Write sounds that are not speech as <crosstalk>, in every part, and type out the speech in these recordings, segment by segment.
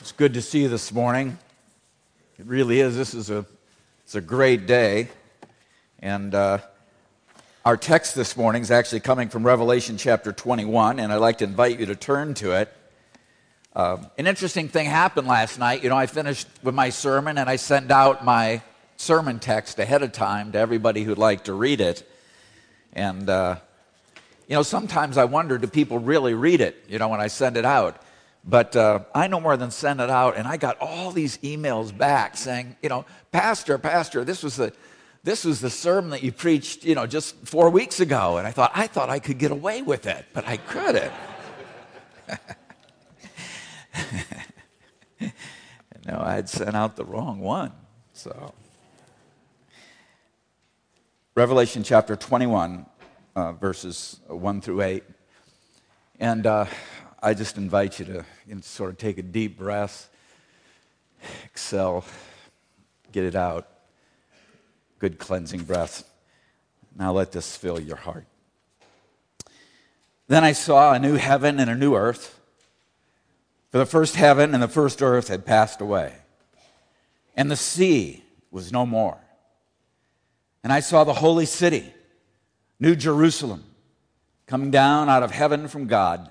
It's good to see you this morning. It really is. This is a, it's a great day. And uh, our text this morning is actually coming from Revelation chapter 21, and I'd like to invite you to turn to it. Uh, an interesting thing happened last night. You know, I finished with my sermon and I sent out my sermon text ahead of time to everybody who'd like to read it. And, uh, you know, sometimes I wonder do people really read it, you know, when I send it out? But uh, I no more than sent it out, and I got all these emails back saying, you know, Pastor, Pastor, this was the this was the sermon that you preached, you know, just four weeks ago. And I thought, I thought I could get away with it, but I couldn't. <laughs> no, I had sent out the wrong one. So, Revelation chapter 21, uh, verses 1 through 8. And uh, I just invite you to you know, sort of take a deep breath, exhale, get it out. Good cleansing breath. Now let this fill your heart. Then I saw a new heaven and a new earth. For the first heaven and the first earth had passed away, and the sea was no more. And I saw the holy city, New Jerusalem, coming down out of heaven from God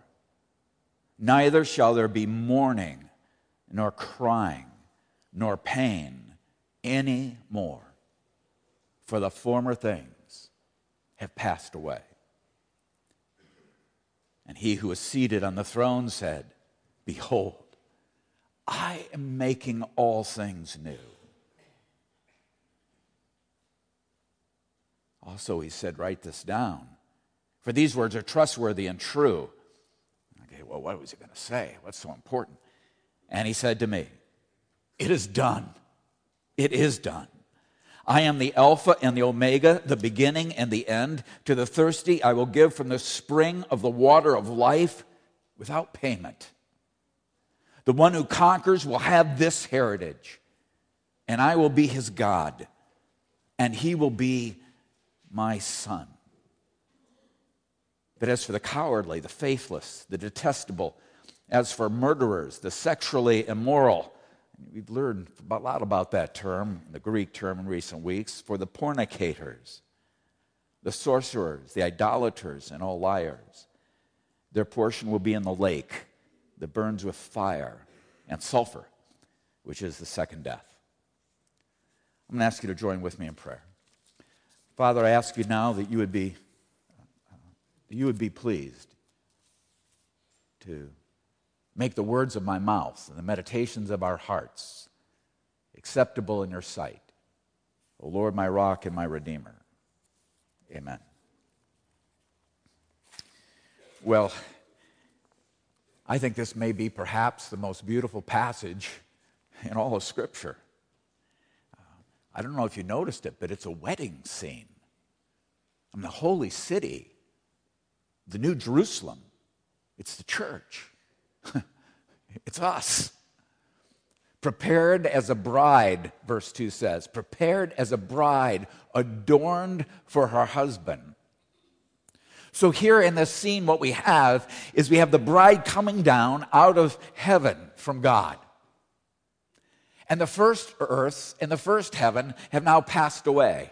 Neither shall there be mourning, nor crying, nor pain any more, for the former things have passed away. And he who was seated on the throne said, Behold, I am making all things new. Also, he said, Write this down, for these words are trustworthy and true well, what was he going to say? What's so important? And he said to me, It is done. It is done. I am the Alpha and the Omega, the beginning and the end. To the thirsty, I will give from the spring of the water of life without payment. The one who conquers will have this heritage, and I will be his God, and he will be my son. But as for the cowardly, the faithless, the detestable, as for murderers, the sexually immoral, we've learned a lot about that term, the Greek term, in recent weeks, for the fornicators, the sorcerers, the idolaters, and all liars. Their portion will be in the lake that burns with fire and sulfur, which is the second death. I'm going to ask you to join with me in prayer. Father, I ask you now that you would be you would be pleased to make the words of my mouth and the meditations of our hearts acceptable in your sight. O Lord, my rock and my redeemer. Amen. Well, I think this may be perhaps the most beautiful passage in all of Scripture. Uh, I don't know if you noticed it, but it's a wedding scene. in the holy city the New Jerusalem. It's the church, <laughs> it's us. Prepared as a bride, verse 2 says, prepared as a bride, adorned for her husband. So, here in this scene, what we have is we have the bride coming down out of heaven from God. And the first earth and the first heaven have now passed away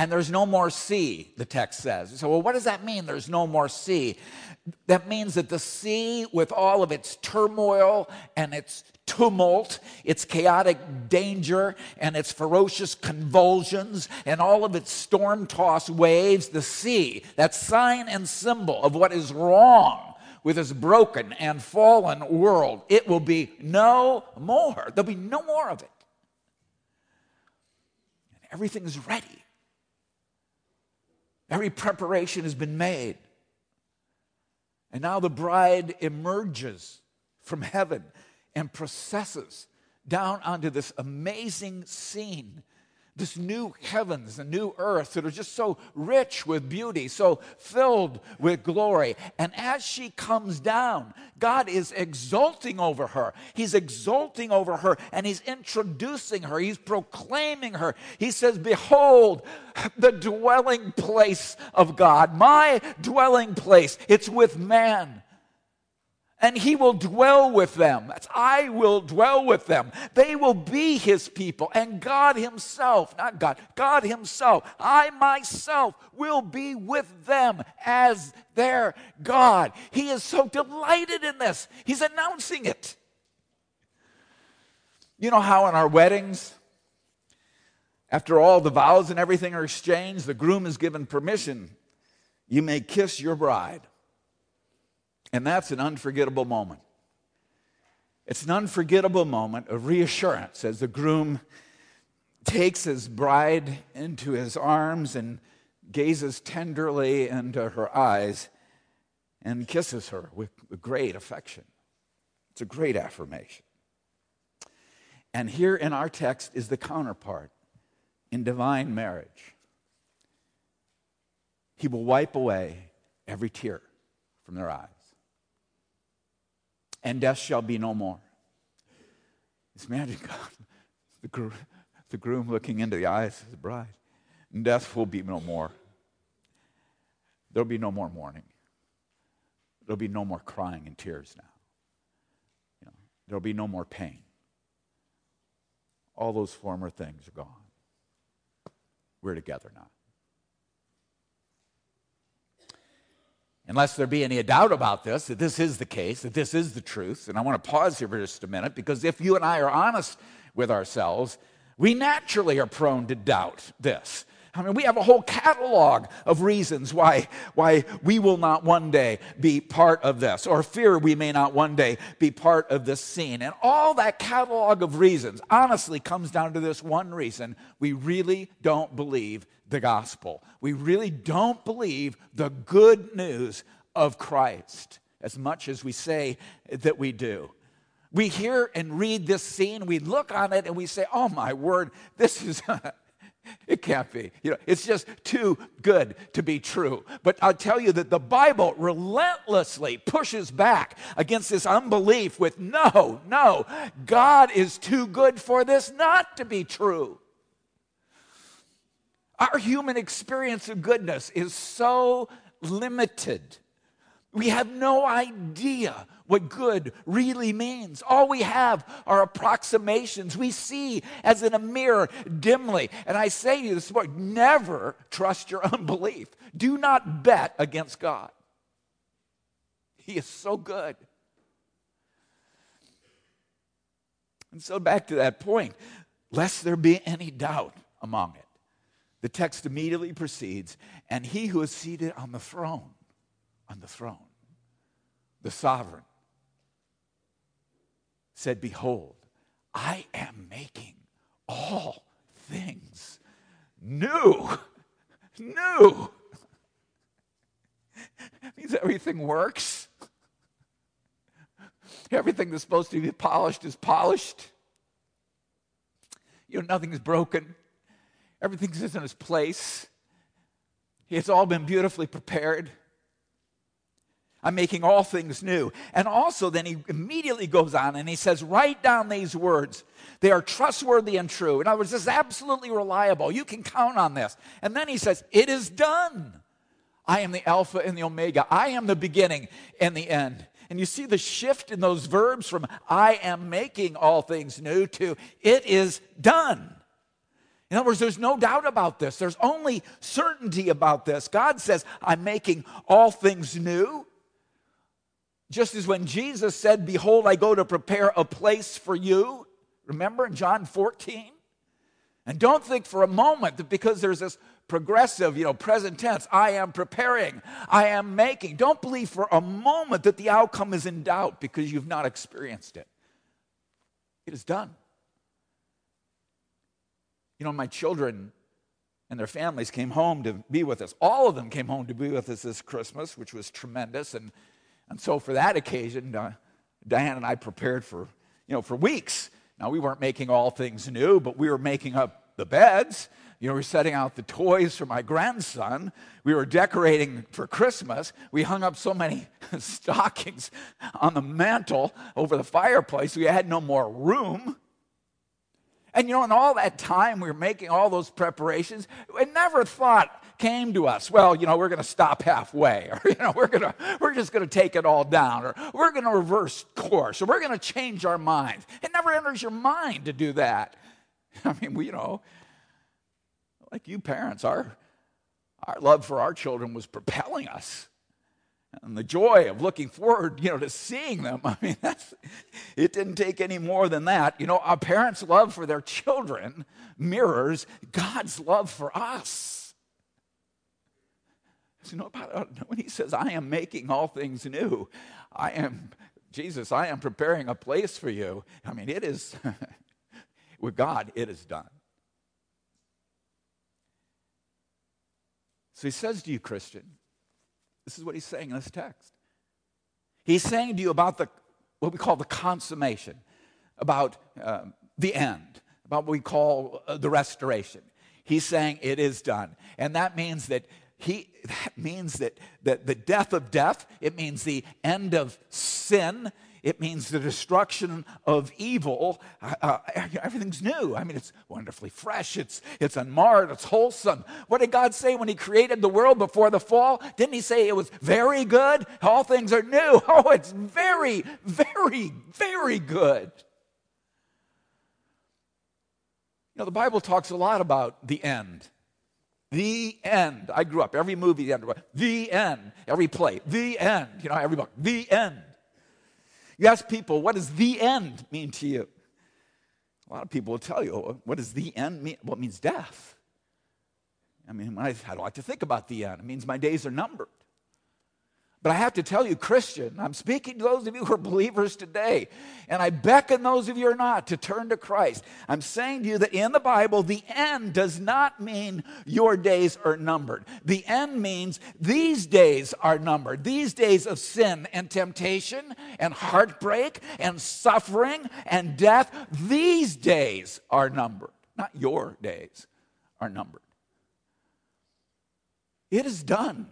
and there's no more sea, the text says. So, well, what does that mean, there's no more sea? That means that the sea, with all of its turmoil and its tumult, its chaotic danger, and its ferocious convulsions, and all of its storm tossed waves, the sea, that sign and symbol of what is wrong with this broken and fallen world, it will be no more. There'll be no more of it. And everything's ready Every preparation has been made. And now the bride emerges from heaven. and processes down onto this amazing scene this new heavens and new earth that are just so rich with beauty, so filled with glory. And as she comes down, God is exulting over her. He's exulting over her and He's introducing her. He's proclaiming her. He says, Behold, the dwelling place of God, my dwelling place. It's with man and he will dwell with them. That's I will dwell with them. They will be his people. And God himself, not God, God himself, I myself will be with them as their God. He is so delighted in this. He's announcing it. You know how in our weddings, after all the vows and everything are exchanged, the groom is given permission. You may kiss your bride. And that's an unforgettable moment. It's an unforgettable moment of reassurance as the groom takes his bride into his arms and gazes tenderly into her eyes and kisses her with great affection. It's a great affirmation. And here in our text is the counterpart in divine marriage. He will wipe away every tear from their eyes and death shall be no more. Just imagine God, <laughs> the, groom, the groom looking into the eyes of the bride. And death will be no more. There'll be no more mourning. There'll be no more crying and tears now. You know, there'll be no more pain. All those former things are gone. We're together now. Unless there be any doubt about this, that this is the case, that this is the truth. And I want to pause here for just a minute because if you and I are honest with ourselves, we naturally are prone to doubt this. I mean, we have a whole catalog of reasons why, why we will not one day be part of this, or fear we may not one day be part of this scene. And all that catalog of reasons honestly comes down to this one reason we really don't believe the gospel. We really don't believe the good news of Christ as much as we say that we do. We hear and read this scene, we look on it and we say, oh my word, this is. <laughs> It can't be. You know, it's just too good to be true. But I'll tell you that the Bible relentlessly pushes back against this unbelief with no, no, God is too good for this not to be true. Our human experience of goodness is so limited. We have no idea what good really means. All we have are approximations we see as in a mirror dimly. And I say to you this morning never trust your <laughs> unbelief. Do not bet against God. He is so good. And so, back to that point, lest there be any doubt among it the text immediately proceeds, and he who is seated on the throne, on the throne, the sovereign, said, Behold, I am making all things new. New. means everything works. Everything that's supposed to be polished is polished. You know, nothing's broken. Everything's in its place. It's all been beautifully prepared. I'm making all things new. And also, then he immediately goes on and he says, Write down these words. They are trustworthy and true. In other words, this is absolutely reliable. You can count on this. And then he says, It is done. I am the Alpha and the Omega. I am the beginning and the end. And you see the shift in those verbs from I am making all things new to it is done. In other words, there's no doubt about this. There's only certainty about this. God says, I'm making all things new. Just as when Jesus said, Behold, I go to prepare a place for you. Remember in John 14? And don't think for a moment that because there's this progressive, you know, present tense, I am preparing, I am making. Don't believe for a moment that the outcome is in doubt because you've not experienced it. It is done. You know, my children and their families came home to be with us. All of them came home to be with us this Christmas, which was tremendous. And, and so, for that occasion, uh, Diane and I prepared for you know, for weeks. Now, we weren't making all things new, but we were making up the beds. You know, we were setting out the toys for my grandson. We were decorating for Christmas. We hung up so many <laughs> stockings on the mantle over the fireplace, we had no more room. And you know, in all that time we were making all those preparations, we never thought came to us, well, you know, we're going to stop halfway, <laughs> or you know, we're to we're just going to take it all down, or we're going to reverse course, or we're going to change our minds. It never enters your mind to do that. <laughs> I mean, we, you know, like you parents, our our love for our children was propelling us and the joy of looking forward, you know, to seeing them. <laughs> I mean, that's, it didn't take any more than that. You know, our parents' love for their children mirrors God's love for us. So, you know, about, when he says, I am making all things new, I am, Jesus, I am preparing a place for you. I mean, it is, <laughs> with God, it is done. So he says to you, Christian, this is what he's saying in this text. He's saying to you about the, what we call the consummation, about um, the end, about what we call uh, the restoration. He's saying it is done. And that means that he that means that, that the death of death, it means the end of sin, it means the destruction of evil. Uh, uh, everything's new. I mean, it's wonderfully fresh. It's, it's unmarred. It's wholesome. What did God say when He created the world before the fall? Didn't He say it was very good? All things are new. <laughs> Oh, it's very, very, very good. You know, the Bible talks a lot about the end. The end. I grew up, every movie, the end. The end. Every play, the end. You know, every book, the end. You ask people, what does the end mean to you? A lot of people will tell you, oh, what does the end mean? Well, it means death. I mean, I, I like to think about the end. It means my days are numbered. But I have to tell you, Christian, I'm speaking to those of you who are believers today, and I beckon those of you who are not to turn to Christ. I'm saying to you that in the Bible, the end does not mean your days are numbered. The end means these days are numbered. These days of sin and temptation and heartbreak and suffering and death, these days are numbered. Not your days are numbered. It is done.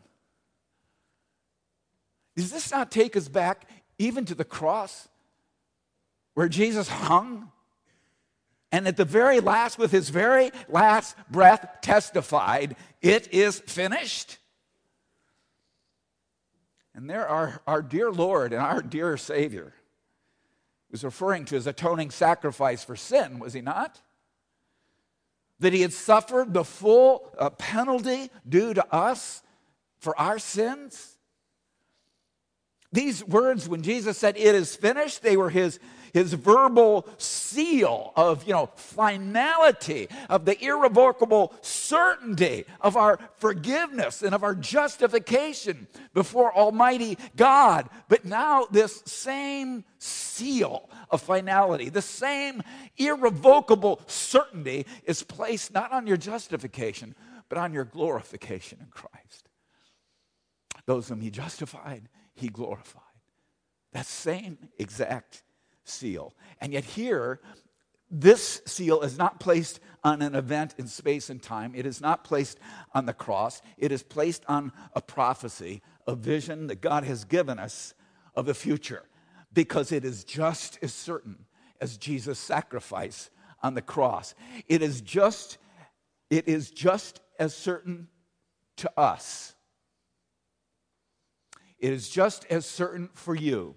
Does this not take us back even to the cross where Jesus hung? And at the very last, with his very last breath, testified, It is finished. And there our, our dear Lord and our dear Savior was referring to his atoning sacrifice for sin, was he not? That he had suffered the full uh, penalty due to us for our sins. These words, when Jesus said, It is finished, they were his, his verbal seal of, you know, finality, of the irrevocable certainty of our forgiveness and of our justification before Almighty God. But now, this same seal of finality, the same irrevocable certainty is placed not on your justification, but on your glorification in Christ. Those whom he justified, he glorified. That same exact seal. And yet, here, this seal is not placed on an event in space and time. It is not placed on the cross. It is placed on a prophecy, a vision that God has given us of the future, because it is just as certain as Jesus' sacrifice on the cross. It is just, it is just as certain to us it is just as certain for you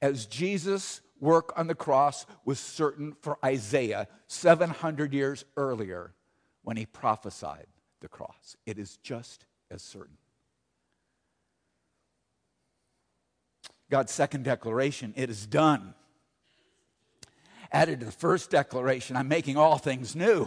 as Jesus' work on the cross was certain for Isaiah 700 years earlier when he prophesied the cross. It is just as certain. God's second declaration, it is done. Added to the first declaration, I'm making all things new.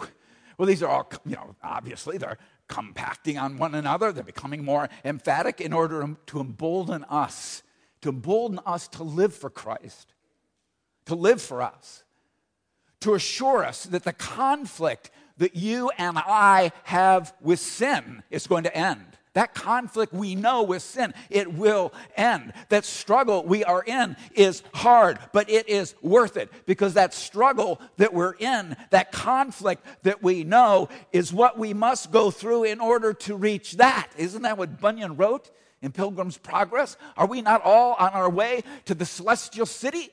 Well, these are all, you know, obviously they're compacting on one another. They're becoming more emphatic in order to embolden us, to embolden us to live for Christ, to live for us, to assure us that the conflict that you and I have with sin is going to end. That conflict we know with sin, it will end. That struggle we are in is hard, but it is worth it because that struggle that we're in, that conflict that we know, is what we must go through in order to reach that. Isn't that what Bunyan wrote in Pilgrim's Progress? Are we not all on our way to the celestial city?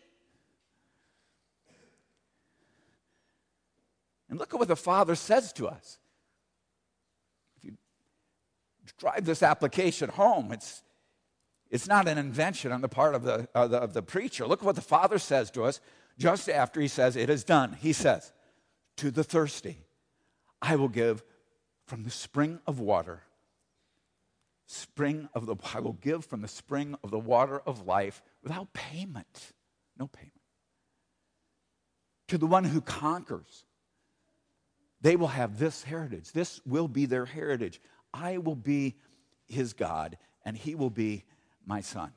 And look at what the Father says to us drive this application home. It's, it's not an invention on the part of the, of the, of the preacher. Look what the Father says to us just after he says, It is done. He says, To the thirsty, I will give from the spring of water. Spring of the, I will give from the spring of the water of life without payment. No payment. To the one who conquers, they will have this heritage. This will be their heritage. I will be his God, and he will be my son.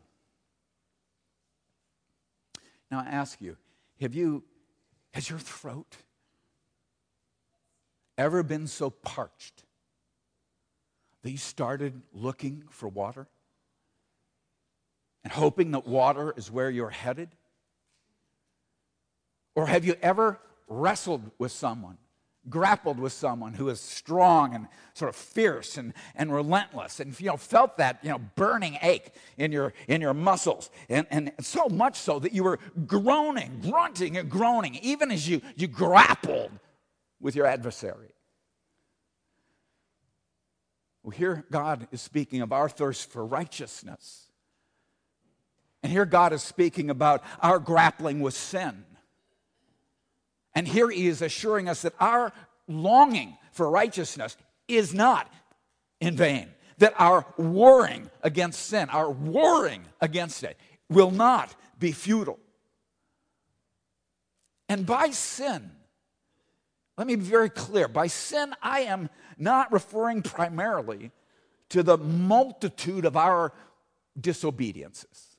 Now I ask you, have you, has your throat ever been so parched that you started looking for water? And hoping that water is where you're headed? Or have you ever wrestled with someone grappled with someone who is strong and sort of fierce and, and relentless and you know felt that you know burning ache in your in your muscles. And, and so much so that you were groaning grunting and groaning even as you you grappled with your adversary. Well here god is speaking of our thirst for righteousness. And here god is speaking about our grappling with sin and here he is assuring us that our longing for righteousness is not in vain, that our warring against sin, our warring against it, will not be futile. And by sin, let me be very clear by sin, I am not referring primarily to the multitude of our disobediences,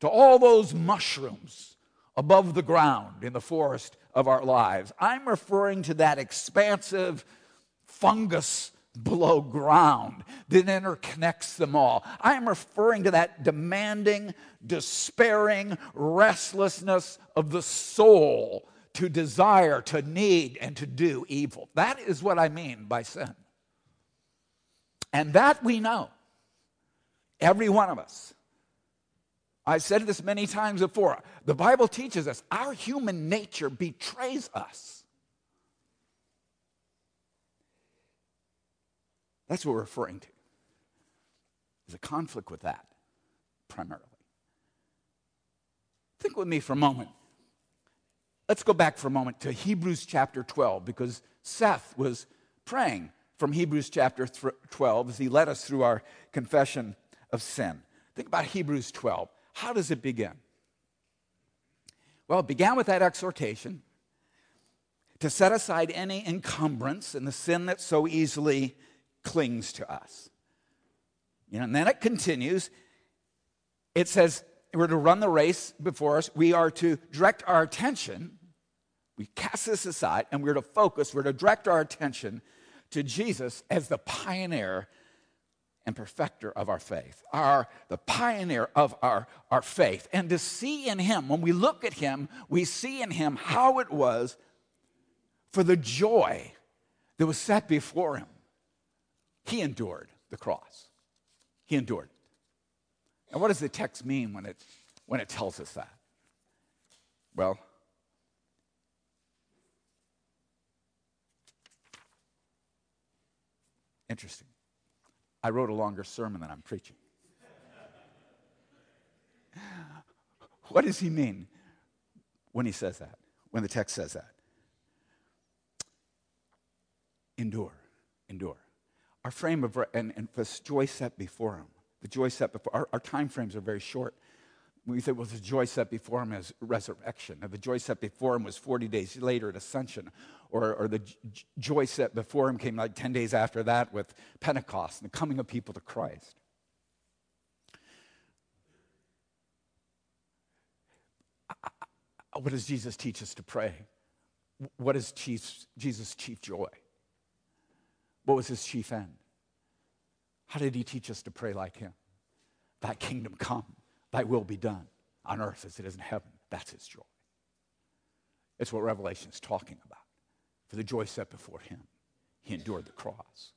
to all those mushrooms above the ground in the forest of our lives. I'm referring to that expansive fungus below ground that interconnects them all. I'm referring to that demanding, despairing restlessness of the soul to desire, to need, and to do evil. That is what I mean by sin. And that we know, every one of us. I've said this many times before. The Bible teaches us our human nature betrays us. That's what we're referring to. There's a conflict with that, primarily. Think with me for a moment. Let's go back for a moment to Hebrews chapter 12 because Seth was praying from Hebrews chapter 12 as he led us through our confession of sin. Think about Hebrews 12. How does it begin? Well, it began with that exhortation to set aside any encumbrance and the sin that so easily clings to us. You know, and then it continues. It says we're to run the race before us. We are to direct our attention. We cast this aside and we're to focus, we're to direct our attention to Jesus as the pioneer and perfecter of our faith, our, the pioneer of our, our faith. And to see in him, when we look at him, we see in him how it was for the joy that was set before him. He endured the cross. He endured. And what does the text mean when it, when it tells us that? Well, interesting. I wrote a longer sermon than I'm preaching. what does he mean when he says that, when the text says that? Endure, endure. Our frame of, and, and the joy set before him, the joy set before, our, our time frames are very short. We say, well, the joy set before him is resurrection. Or the joy set before him was 40 days later at ascension. Or, or the j- joy set before him came like 10 days after that with Pentecost and the coming of people to Christ. What does Jesus teach us to pray? What is chief, Jesus' chief joy? What was his chief end? How did he teach us to pray like him? That kingdom come, thy will be done on earth as it is in heaven. That's his joy. It's what Revelation is talking about. For the joy set before him, he endured the cross.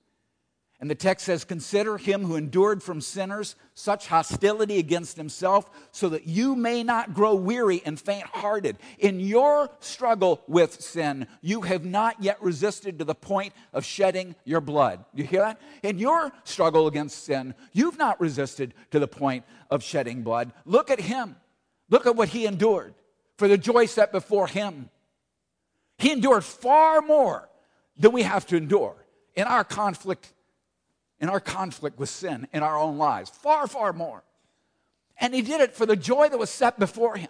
And the text says, Consider him who endured from sinners such hostility against himself, so that you may not grow weary and faint hearted. In your struggle with sin, you have not yet resisted to the point of shedding your blood. You hear that? In your struggle against sin, you've not resisted to the point of shedding blood. Look at him. Look at what he endured for the joy set before him. He endured far more than we have to endure in our conflict in our conflict with sin in our own lives. Far, far more. And he did it for the joy that was set before him.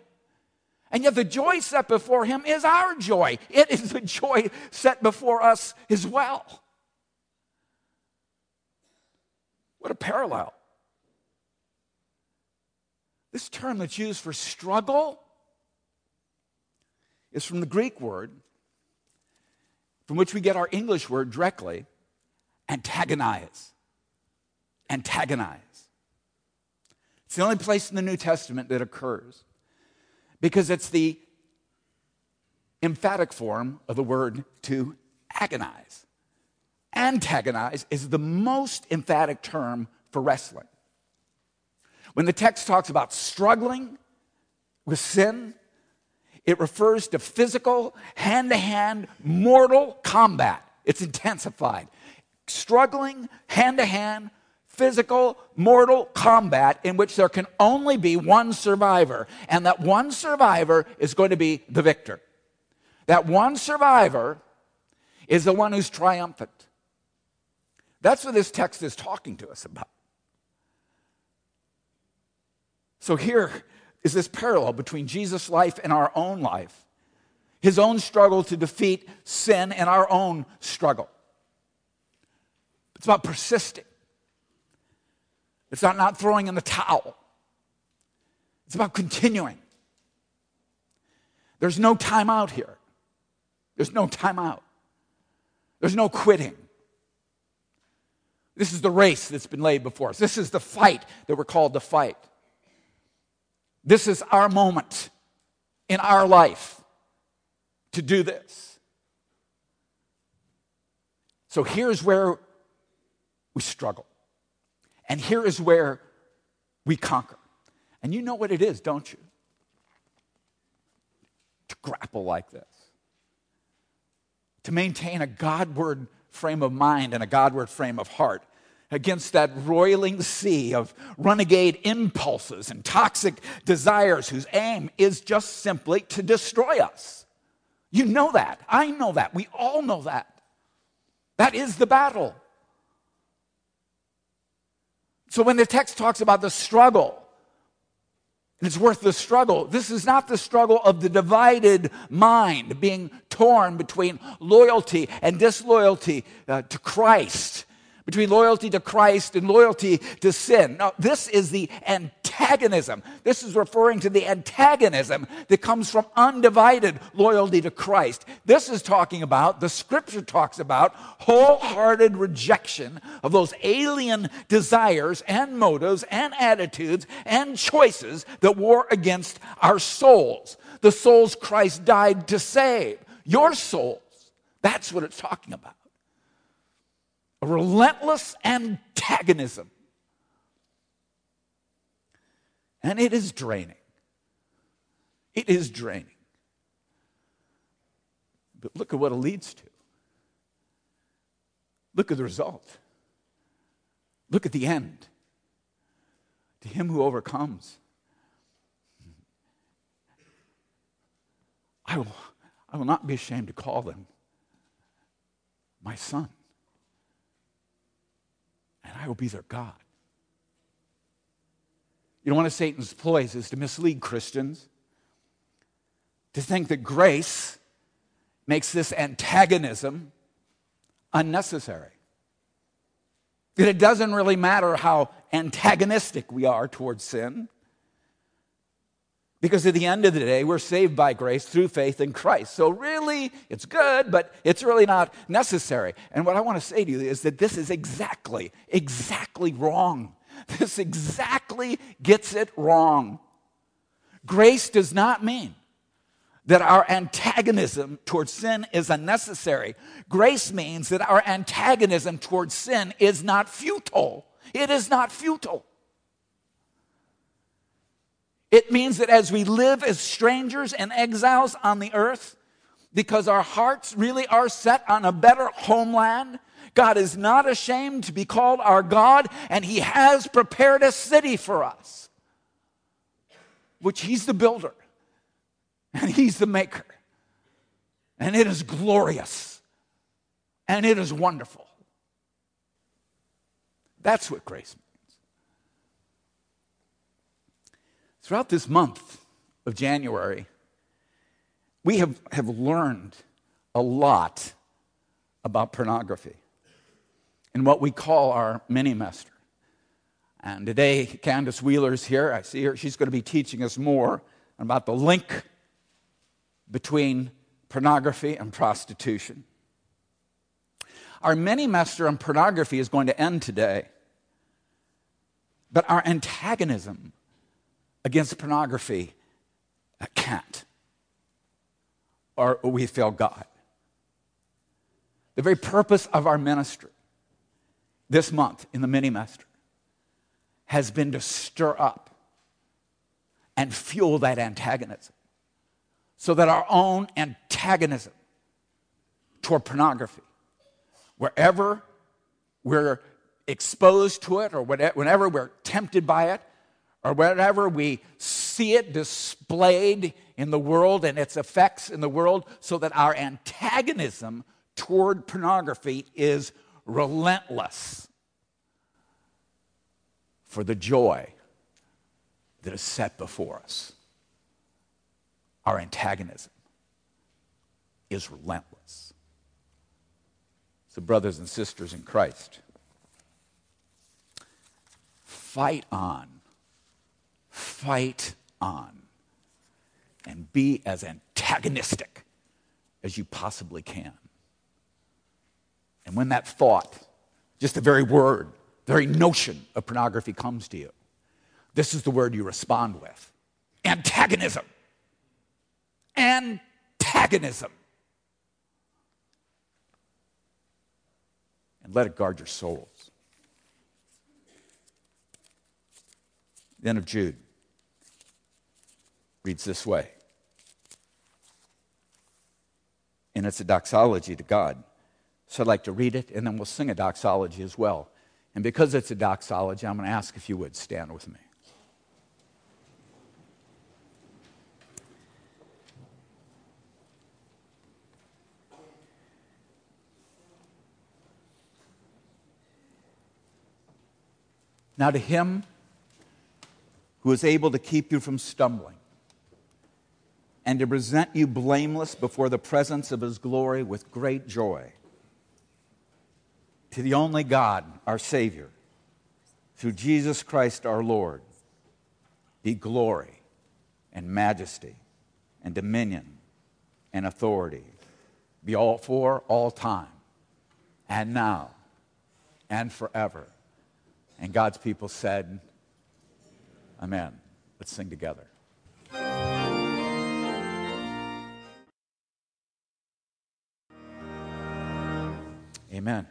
And yet, the joy set before him is our joy. It is the joy set before us as well. What a parallel. This term that's used for struggle is from the Greek word, from which we get our English word directly, antagonize antagonize. It's the only place in the New Testament that occurs because it's the emphatic form of the word to agonize. Antagonize is the most emphatic term for wrestling. When the text talks about struggling with sin, it refers to physical, hand to hand, mortal combat. It's intensified. Struggling hand to hand, physical, mortal combat in which there can only be one survivor, and that one survivor is going to be the victor. That one survivor is the one who's triumphant. That's what this text is talking to us about. So here is this parallel between Jesus' life and our own life, his own struggle to defeat sin and our own struggle. It's about persisting. It's not not throwing in the towel. It's about continuing. There's no time out here. There's no time out. There's no quitting. This is the race that's been laid before us. This is the fight that we're called to fight. This is our moment in our life to do this. So here's where we struggle. And here is where we conquer. And you know what it is, don't you? To grapple like this, to maintain a Godward frame of mind and a Godward frame of heart against that roiling sea of renegade impulses and toxic desires whose aim is just simply to destroy us. You know that. I know that. We all know that. That is the battle. So when the text talks about the struggle, and it's worth the struggle. This is not the struggle of the divided mind being torn between loyalty and disloyalty uh, to Christ between loyalty to Christ and loyalty to sin. Now, this is the antagonism. This is referring to the antagonism that comes from undivided loyalty to Christ. This is talking about, the scripture talks about, wholehearted rejection of those alien desires and motives and attitudes and choices that war against our souls. The souls Christ died to save. Your souls. That's what it's talking about a relentless antagonism. And it is draining. It is draining. But look at what it leads to. Look at the result. Look at the end. To him who overcomes, I will, I will not be ashamed to call them my son and I will be their God. You know, one of Satan's ploys is to mislead Christians, to think that grace makes this antagonism unnecessary. That it doesn't really matter how antagonistic we are towards sin. Because at the end of the day, we're saved by grace through faith in Christ. So, really, it's good, but it's really not necessary. And what I want to say to you is that this is exactly, exactly wrong. <laughs> This exactly gets it wrong. Grace does not mean that our antagonism towards sin is unnecessary. Grace means that our antagonism towards sin is not futile. It is not futile. It means that as we live as strangers and exiles on the earth, because our hearts really are set on a better homeland, God is not ashamed to be called our God, and He has prepared a city for us, which He's the builder and He's the maker. And it is glorious and it is wonderful. That's what grace means. Throughout this month of January, we have, have learned a lot about pornography and what we call our mini master. And today, Candace Wheeler's here. I see her. She's going to be teaching us more about the link between pornography and prostitution. Our mini master on pornography is going to end today. But our antagonism against pornography I can't, or we fail God. The very purpose of our ministry this month in the mini master has been to stir up and fuel that antagonism so that our own antagonism toward pornography, wherever we're exposed to it or whenever we're tempted by it, or whenever we see it displayed in the world and its effects in the world, so that our antagonism toward pornography is relentless for the joy that is set before us. Our antagonism is relentless. So, brothers and sisters in Christ, fight on fight on and be as antagonistic as you possibly can. And when that thought, just the very word, the very notion of pornography comes to you, this is the word you respond with antagonism. Antagonism. And let it guard your souls. The end of Jude reads this way. And it's a doxology to God. So I'd like to read it, and then we'll sing a doxology as well. And because it's a doxology, I'm going to ask if you would stand with me. Now, to him who is able to keep you from stumbling and to present you blameless before the presence of his glory with great joy. To the only God, our Savior, through Jesus Christ our Lord, be glory and majesty and dominion and authority, be all for all time and now and forever. And God's people said, Amen. Let's sing together. Amen.